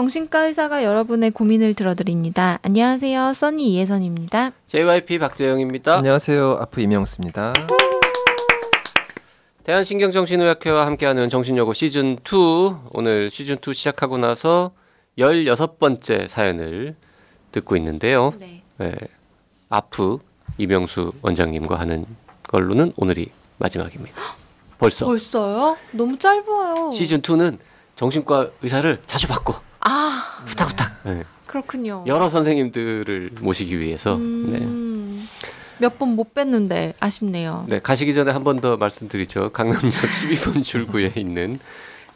정신과 의사가 여러분의 고민을 들어드립니다. 안녕하세요. 써니 이혜선입니다. JYP 박재영입니다. 안녕하세요. 아프 이명수입니다. 대한신경정신의학회와 함께하는 정신여고 시즌 2 오늘 시즌 2 시작하고 나서 16번째 사연을 듣고 있는데요. 네. 네. 아프 이명수 원장님과 하는 걸로는 오늘이 마지막입니다. 벌써 벌써요? 너무 짧아요. 시즌 2는 정신과 의사를 자주 바꿔 아, 후딱후딱 네. 그렇군요. 여러 선생님들을 모시기 위해서 네. 음, 몇번 못 뵀는데 아쉽네요. 네, 가시기 전에 한 번 더 말씀드리죠. 강남역 12번 출구에 있는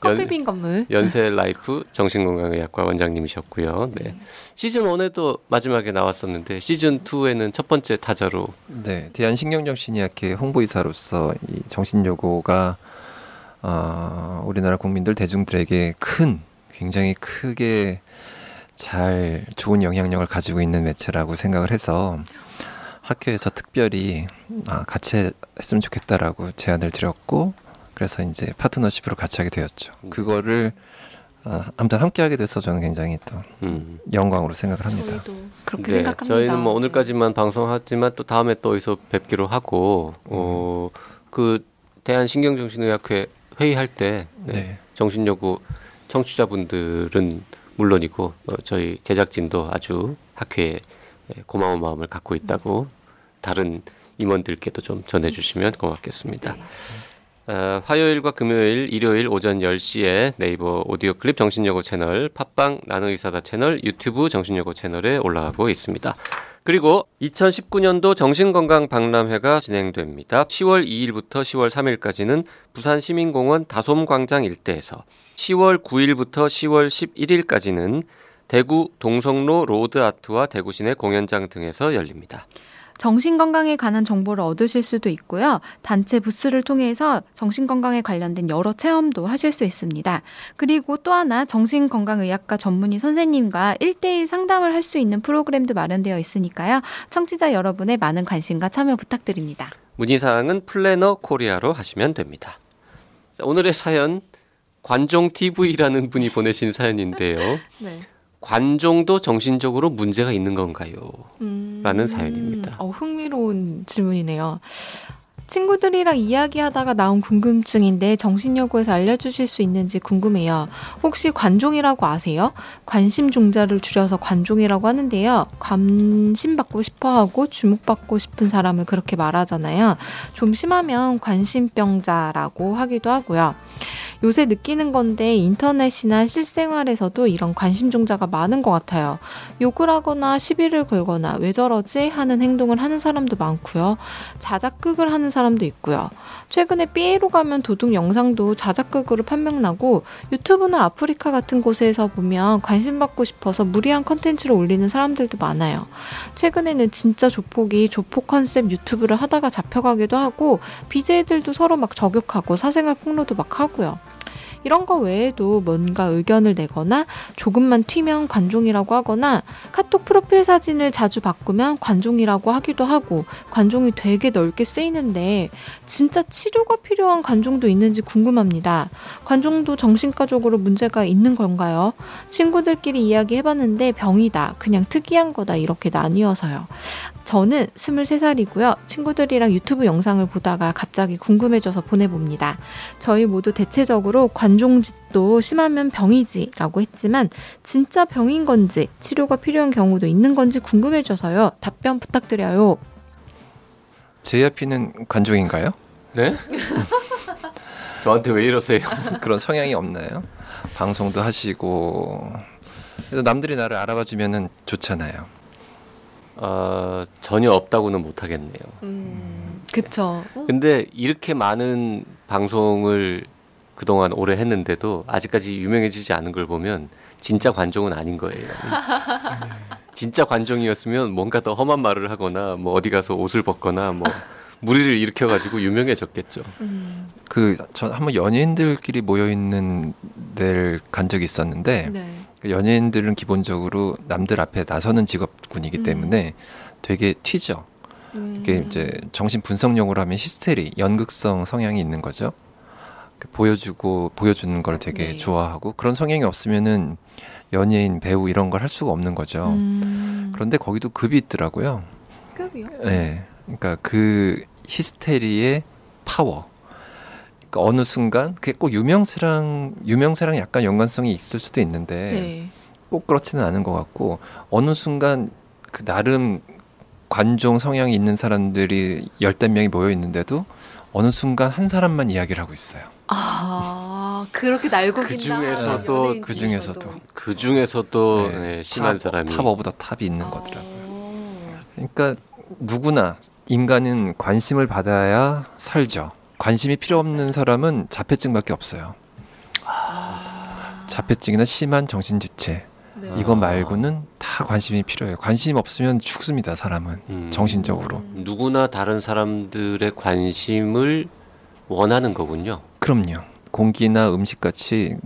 커피빈 건물. 연세 라이프 정신건강의학과 원장님이셨고요. 네. 시즌 1에도 마지막에 나왔었는데 시즌 2에는 첫 번째 타자로 네, 대한신경정신의학회 홍보이사로서 이 정신여고가 어, 우리나라 국민들 대중들에게 큰, 굉장히 크게 잘 좋은 영향력을 가지고 있는 매체라고 생각을 해서 학교에서 특별히 아, 같이 했으면 좋겠다라고 제안을 드렸고 그래서 이제 파트너십으로 같이 하게 되었죠. 그거를 아, 아무튼 함께 하게 돼서 저는 굉장히 또 음. 영광으로 생각을 합니다. 저희도 그렇게 네, 생각합니다. 저희는 뭐 네. 오늘까지만 방송하지만 또 다음에 또 어디서 뵙기로 하고 어, 그 대한 신경정신의학회 회의할 때 네, 네. 정신여고 청취자분들은 물론이고 어, 저희 제작진도 아주 학회에 고마운 마음을 갖고 있다고 다른 임원들께도 좀 전해주시면 고맙겠습니다. 어, 화요일과 금요일, 일요일 오전 10시에 네이버 오디오 클립 정신여고 채널, 팟빵 나노의사다 채널, 유튜브 정신여고 채널에 올라가고 있습니다. 그리고 2019년도 정신건강 박람회가 진행됩니다. 10월 2일부터 10월 3일까지는 부산 시민공원 다솜광장 일대에서 10월 9일부터 10월 11일까지는 대구 동성로 로드아트와 대구시내 공연장 등에서 열립니다. 정신건강에 관한 정보를 얻으실 수도 있고요. 단체 부스를 통해서 정신건강에 관련된 여러 체험도 하실 수 있습니다. 그리고 또 하나 정신건강의학과 전문의 선생님과 1대1 상담을 할 수 있는 프로그램도 마련되어 있으니까요. 청취자 여러분의 많은 관심과 참여 부탁드립니다. 문의사항은 플래너 코리아로 하시면 됩니다. 자, 오늘의 사연 관종 TV라는 분이 보내신 사연인데요. 네. 관종도 정신적으로 문제가 있는 건가요? 음, 라는 사연입니다. 어, 흥미로운 질문이네요. 친구들이랑 이야기하다가 나온 궁금증인데 정신여고에서 알려주실 수 있는지 궁금해요. 혹시 관종이라고 아세요? 관심 종자를 줄여서 관종이라고 하는데요. 관심 받고 싶어 하고 주목받고 싶은 사람을 그렇게 말하잖아요. 좀 심하면 관심병자라고 하기도 하고요. 요새 느끼는 건데 인터넷이나 실생활에서도 이런 관심 종자가 많은 것 같아요. 욕을 하거나 시비를 걸거나 왜 저러지 하는 행동을 하는 사람도 많고요. 자작극을 하는 사람도 있고요. 최근에 삐에로 가면 도둑 영상도 자작극으로 판명나고 유튜브나 아프리카 같은 곳에서 보면 관심 받고 싶어서 무리한 컨텐츠를 올리는 사람들도 많아요. 최근에는 진짜 조폭이 조폭 컨셉 유튜브를 하다가 잡혀가기도 하고 BJ들도 서로 막 저격하고 사생활 폭로도 막 하고요. 이런 거 외에도 뭔가 의견을 내거나 조금만 튀면 관종이라고 하거나 카톡 프로필 사진을 자주 바꾸면 관종이라고 하기도 하고 관종이 되게 넓게 쓰이는데 진짜 치료가 필요한 관종도 있는지 궁금합니다. 관종도 정신과적으로 문제가 있는 건가요? 친구들끼리 이야기 해봤는데 병이다, 그냥 특이한 거다 이렇게 나뉘어서요. 저는 23살이고요. 친구들이랑 유튜브 영상을 보다가 갑자기 궁금해져서 보내봅니다. 저희 모두 대체적으로 관종짓도 심하면 병이지라고 했지만 진짜 병인 건지 치료가 필요한 경우도 있는 건지 궁금해져서요. 답변 부탁드려요. JYP는 관종인가요? 네? 저한테 왜 이러세요? 그런 성향이 없나요? 방송도 하시고 그래서 남들이 나를 알아봐 주면은 좋잖아요. 어, 전혀 없다고는 못하겠네요. 음, 그쵸. 근데 이렇게 많은 방송을 그동안 오래 했는데도 아직까지 유명해지지 않은 걸 보면 진짜 관종은 아닌 거예요. 진짜 관종이었으면 뭔가 더 험한 말을 하거나 뭐 어디 가서 옷을 벗거나 뭐 무리를 일으켜가지고 유명해졌겠죠. 음, 그전 한번 연예인들끼리 모여 있는 데를 간 적이 있었는데 네. 그 연예인들은 기본적으로 남들 앞에 나서는 직업군이기 음. 때문에 되게 튀죠. 이게 음. 이제 정신 분석 용어로 하면 히스테리, 연극성 성향이 있는 거죠. 보여주고 보여주는 걸 되게 네. 좋아하고 그런 성향이 없으면은 연예인 배우 이런 걸 할 수가 없는 거죠. 음. 그런데 거기도 급이 있더라고요. 급이요? 네. 그러니까 그 히스테리의 파워. 그러니까 어느 순간 그게 꼭 유명세랑 유명세랑 약간 연관성이 있을 수도 있는데 네. 꼭 그렇지는 않은 것 같고 어느 순간 그 나름 관종 성향이 있는 사람들이 열댓 명이 모여 있는데도 어느 순간 한 사람만 이야기를 하고 있어요. 아 그렇게 날고 그. 중에서도- 연예인 그 중에서도. 그 중에서도 네. 네, 심한 top, 사람이 top of the top이 있는 아. 거더라고요. 그러니까 누구나 인간은 관심을 받아야 살죠. 관심이 필요 없는 사람은 자폐증밖에 없어요. 아. 자폐증이나 심한 정신지체 네. 아. 이거 말고는 다 관심이 필요해요. 관심 없으면 죽습니다. 사람은 음, 정신적으로. 누구나 다른 사람들의 관심을 원하는 거군요. 그럼요. 공기나 음식 같이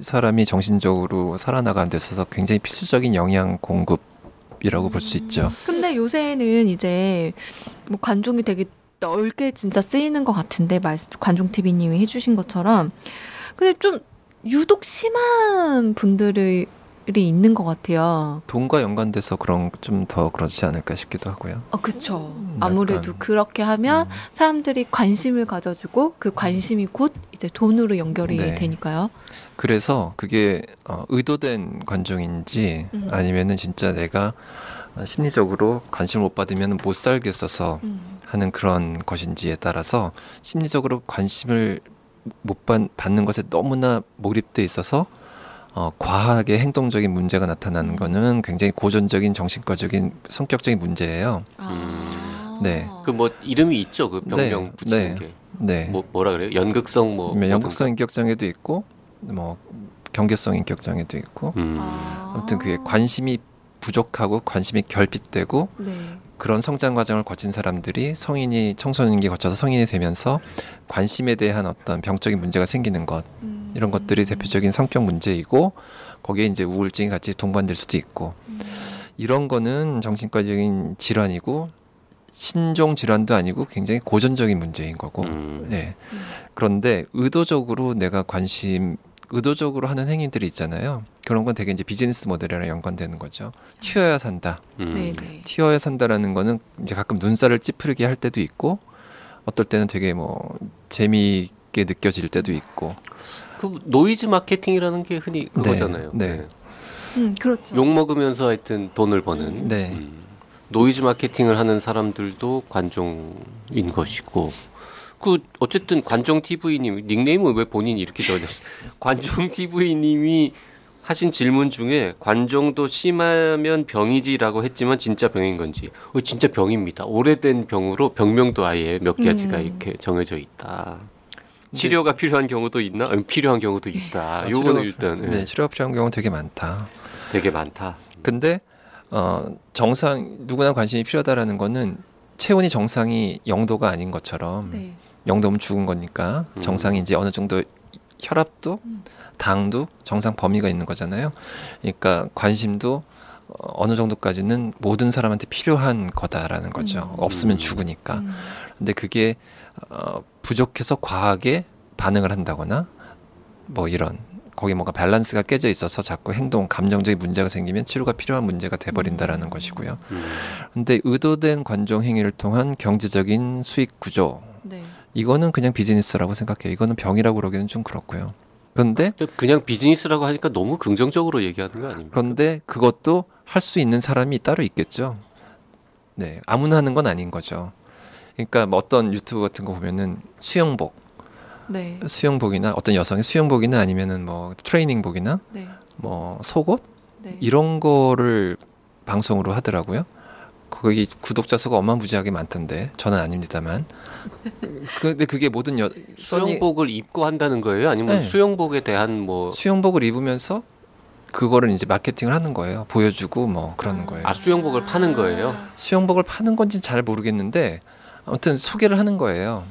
사람이 정신적으로 살아나가는 데 있어서 굉장히 필수적인 영양 공급이라고 볼 수 있죠. 근데 요새는 이제 뭐 관종이 되게 넓게 진짜 쓰이는 것 같은데 말씀 관종 TV님이 해주신 것처럼 근데 좀 유독 심한 분들이 있는 것 같아요. 돈과 연관돼서 그런 좀 더 그렇지 않을까 싶기도 하고요. 어. 음, 아무래도. 그렇게 하면 음. 사람들이 관심을 가져주고 그 관심이 곧 이제 돈으로 연결이 네. 되니까요. 그래서 그게 어, 의도된 관종인지 음. 아니면은 진짜 내가 어, 심리적으로 관심을 못 받으면 못 살겠어서 음. 하는 그런 것인지에 따라서 심리적으로 관심을 못 받, 받는 것에 너무나 몰입돼 있어서 어, 과하게 행동적인 문제가 나타나는 음. 거는 굉장히 고전적인 정신과적인 성격적인 문제예요. 아. 네. 그 뭐 이름이 있죠. 그 병명 네, 붙이는 네. 게. 네. 뭐 뭐라 그래요? 연극성 뭐 네, 연극성 인격 장애도 있고 뭐 경계성 인격 장애도 있고 음. 아. 아무튼 그게 관심이 부족하고 관심이 결핍되고 네. 그런 성장 과정을 거친 사람들이 성인이 청소년기 거쳐서 성인이 되면서 관심에 대한 어떤 병적인 문제가 생기는 것 음. 이런 것들이 대표적인 성격 문제이고 거기에 이제 우울증이 같이 동반될 수도 있고 음. 이런 거는 정신과적인 질환이고 신종 질환도 아니고 굉장히 고전적인 문제인 거고 음. 네. 음. 그런데 의도적으로 내가 관심 의도적으로 하는 행위들이 있잖아요. 그런 건 되게 이제 비즈니스 모델이랑 연관되는 거죠. 튀어야 산다. 음. 네, 네. 튀어야 산다라는 거는 이제 가끔 눈살을 찌푸리게 할 때도 있고 어떨 때는 되게 뭐 재미있게 느껴질 때도 있고 그 노이즈 마케팅이라는 게 흔히 그거잖아요. 네. 음, 그렇죠. 욕 먹으면서 하여튼 돈을 버는. 네. 음. 노이즈 마케팅을 하는 사람들도 관종인 것이고. 그 어쨌든 관종 TV님 닉네임은 왜 본인이 이렇게 적으셨어요? 관종 TV님이 하신 질문 중에 관종도 심하면 병이지라고 했지만 진짜 병인 건지 어, 진짜 병입니다. 오래된 병으로 병명도 아예 몇 가지가 음. 이렇게 정해져 있다. 치료가 필요한 경우도 있나? 아니, 필요한 경우도 있다. 아, 요거는 치료가- 일단 예, 네, 치료가 필요한 경우 되게 많다. 되게 많다. 근데 어 정상 누구나 관심이 필요하다라는 거는 체온이 정상이 0도가 아닌 것처럼 네. 0도면 죽은 거니까 음. 정상이 이제 어느 정도 혈압도 음. 당도 정상 범위가 있는 거잖아요. 그러니까 관심도 어, 어느 정도까지는 모든 사람한테 필요한 거다라는 거죠. 음. 없으면 음. 죽으니까. 음. 근데 그게 어, 부족해서 과하게 반응을 한다거나 뭐 이런 거기 뭔가 밸런스가 깨져 있어서 자꾸 행동 감정적인 문제가 생기면 치료가 필요한 문제가 돼버린다라는 음. 것이고요. 음. 근데 의도된 관종 행위를 통한 경제적인 수익 구조 네. 이거는 그냥 비즈니스라고 생각해요. 이거는 병이라고 그러기는 좀 그렇고요. 그런데 그냥 비즈니스라고 하니까 너무 긍정적으로 얘기하는 거 아닙니까? 그런데 그것도 할 수 있는 사람이 따로 있겠죠. 네, 아무나 하는 건 아닌 거죠. 그러니까 뭐 어떤 유튜브 같은 거 보면은 수영복, 네. 수영복이나 어떤 여성의 수영복이나 아니면은 뭐 트레이닝복이나 네. 뭐 속옷 네. 이런 거를 방송으로 하더라고요. 거기 구독자 수가 어마무지하게 많던데 저는 아닙니다만. 근데 그게 모든 여 수영복을 입고 한다는 거예요? 아니면 네. 수영복에 대한 뭐 수영복을 입으면서 그거를 이제 마케팅을 하는 거예요. 보여주고 뭐 그러는 거예요. 아, 수영복을 파는 거예요? 수영복을 파는 건지 잘 모르겠는데 아무튼 소개를 하는 거예요.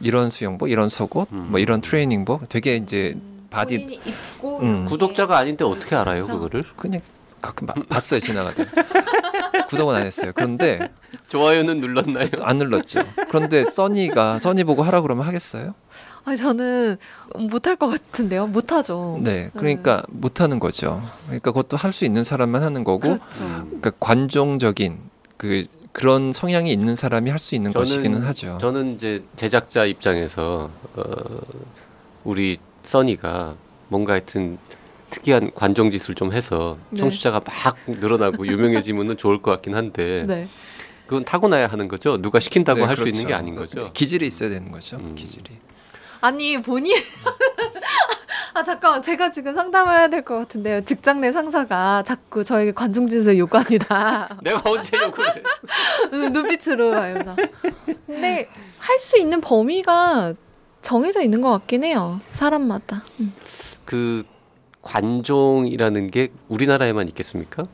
이런 수영복, 이런 속옷, 음. 뭐 이런 트레이닝복, 되게 이제 음, 바디- 음. 구독자가 아닌데 어떻게 알아요 그거를? 그냥 가끔 봐- 봤어요 지나가다. 구독은 안 했어요. 그런데 좋아요는 눌렀나요? 안 눌렀죠. 그런데 써니가 써니 보고 하라 그러면 하겠어요? 아니 저는 못할 것 같은데요. 못하죠. 네, 그러니까 못 하는 거죠. 그러니까 그것도 할 수 있는 사람만 하는 거고, 그렇죠. 음. 그러니까 관종적인 그 그런 성향이 있는 사람이 할 수 있는 저는- 것이기는 하죠. 저는 이제 제작자 입장에서 어, 우리 써니가 뭔가 하여튼 특이한 관종 짓을 좀 해서 네. 청취자가 막 늘어나고 유명해지면은 좋을 것 같긴 한데 네. 그건 타고나야 하는 거죠. 누가 시킨다고 네, 할수 그렇죠. 있는 게 아닌 거죠. 기질이 있어야 되는 거죠. 음. 기질이. 아니 본인 아 잠깐만 제가 지금 상담을 해야 될 것 같은데요. 직장 내 상사가 자꾸 저에게 관종짓을 요구합니다. 내가 언제 욕을 해? 눈- 눈빛으로 말면서. 근데 할 수 있는 범위가 정해져 있는 것 같긴 해요. 사람마다. 음. 그 관종이라는 게 우리나라에만 있겠습니까?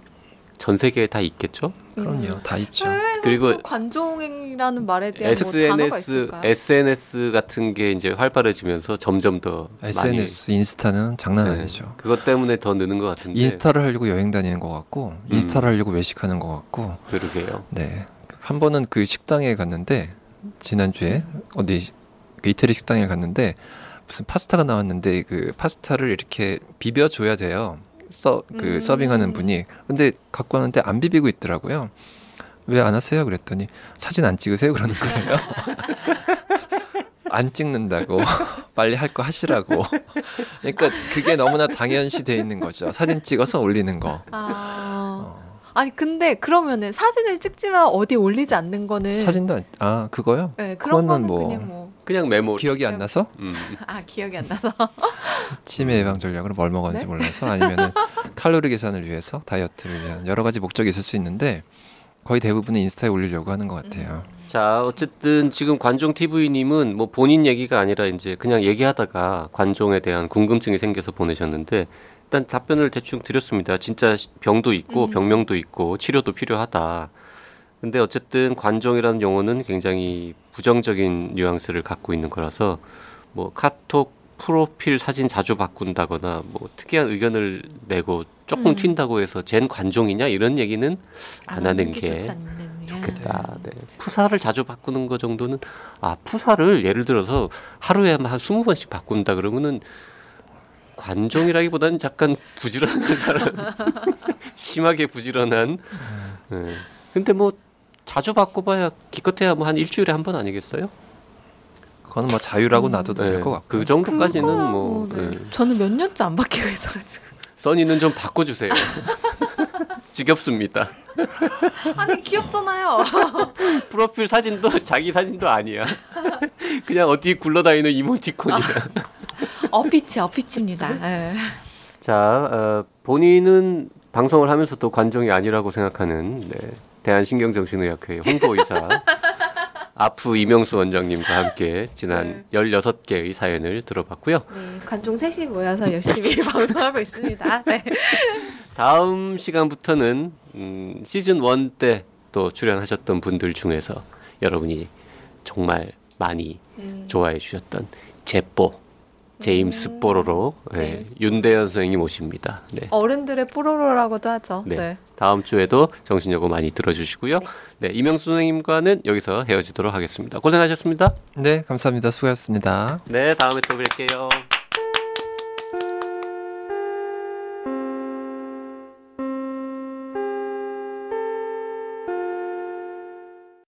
전 세계에 다 있겠죠. 그럼요, 다 있죠. 그리고 그리고 관종이라는 말에 대한 뭐 단어가 SNS 있을까요? SNS 같은 게 이제 활발해지면서 점점 더 SNS, 인스타는 장난 많이 아니죠. 그것 때문에 더 느는 것 같은데 인스타를 하려고 여행 다니는 것 같고, 음. 인스타를 하려고 외식하는 것 같고, 그러게요. 네. 한 번은 그 식당에 갔는데 지난 주에 어디 그 이태리 식당에 갔는데 무슨 파스타가 나왔는데 그 파스타를 이렇게 비벼 줘야 돼요. 서 그 음. 서빙하는 분이. 근데 갖고 왔는데 안 비비고 있더라고요. 왜 안 하세요? 그랬더니 사진 안 찍으세요? 그러는 거예요. 안 찍는다고 빨리 할 거 하시라고. 그러니까 그게 너무나 당연시 돼 있는 거죠. 사진 찍어서 올리는 거. 아, 어. 아니 근데 그러면은 사진을 찍지만 어디 올리지 않는 거는 사진도 안, 아 그거요? 네, 그런 거는 뭐 그냥 뭐. 그냥 메모. 기억이 안 나서 음. 아 기억이 안 나서. 치매 예방 전략으로 뭘 먹었는지 네? 몰라서 아니면은 칼로리 계산을 위해서 다이어트를 위한 여러 가지 목적이 있을 수 있는데 거의 대부분은 인스타에 올리려고 하는 것 같아요. 자, 어쨌든 지금 관종 TV님은 뭐 본인 얘기가 아니라 이제 그냥 얘기하다가 관종에 대한 궁금증이 생겨서 보내셨는데 일단 답변을 대충 드렸습니다. 진짜 병도 있고 음. 병명도 있고 치료도 필요하다. 근데 어쨌든 관종이라는 용어는 굉장히 부정적인 뉘앙스를 갖고 있는 거라서 뭐 카톡 프로필 사진 자주 바꾼다거나 뭐 특이한 의견을 내고 조금 음. 튄다고 해서 쟨 관종이냐 이런 얘기는 안 하는 게. 좋겠다. 네. 푸사를 자주 바꾸는 거 정도는 아 푸사를 예를 들어서 하루에 한 20번씩 바꾼다 그러면은 관종이라기보다는 약간 부지런한 사람 심하게 부지런한 네. 근데 뭐 자주 바꿔봐야 기껏해야 뭐 한 일주일에 한 번 아니겠어요? 그거는 뭐 자유라고 음. 놔둬도 네. 될것 같고. 그 정도까지는 그거 뭐 네. 네. 저는 몇 년째 안 바뀌고 있어가지고. 써니는 좀 바꿔주세요. 지겹습니다. 아니 귀엽잖아요. 프로필 사진도 자기 사진도 아니야. 그냥 어디 굴러다니는 이모티콘이야. 어피치 어피치입니다. 네. 자, 어, 본인은 방송을 하면서도 관종이 아니라고 생각하는 네, 대한신경정신의학회 홍보이사 아프 이명수 원장님과 함께 지난 16개의 사연을 들어봤고요. 네, 관종 셋이 모여서 열심히 방송하고 있습니다. 네. 다음 시간부터는 음, 시즌 1 때 또 출연하셨던 분들 중에서 여러분이 정말 많이 음. 좋아해 주셨던 제뽀 제임스 음, 뽀로로 네, 제임스 윤대현 선생님 모십니다. 네. 어른들의 뽀로로라고도 하죠. 네. 네. 다음 주에도 정신여고 많이 들어주시고요. 네, 이명수 선생님과는 여기서 헤어지도록 하겠습니다. 고생하셨습니다. 네, 감사합니다. 수고하셨습니다. 네, 다음에 또 뵐게요.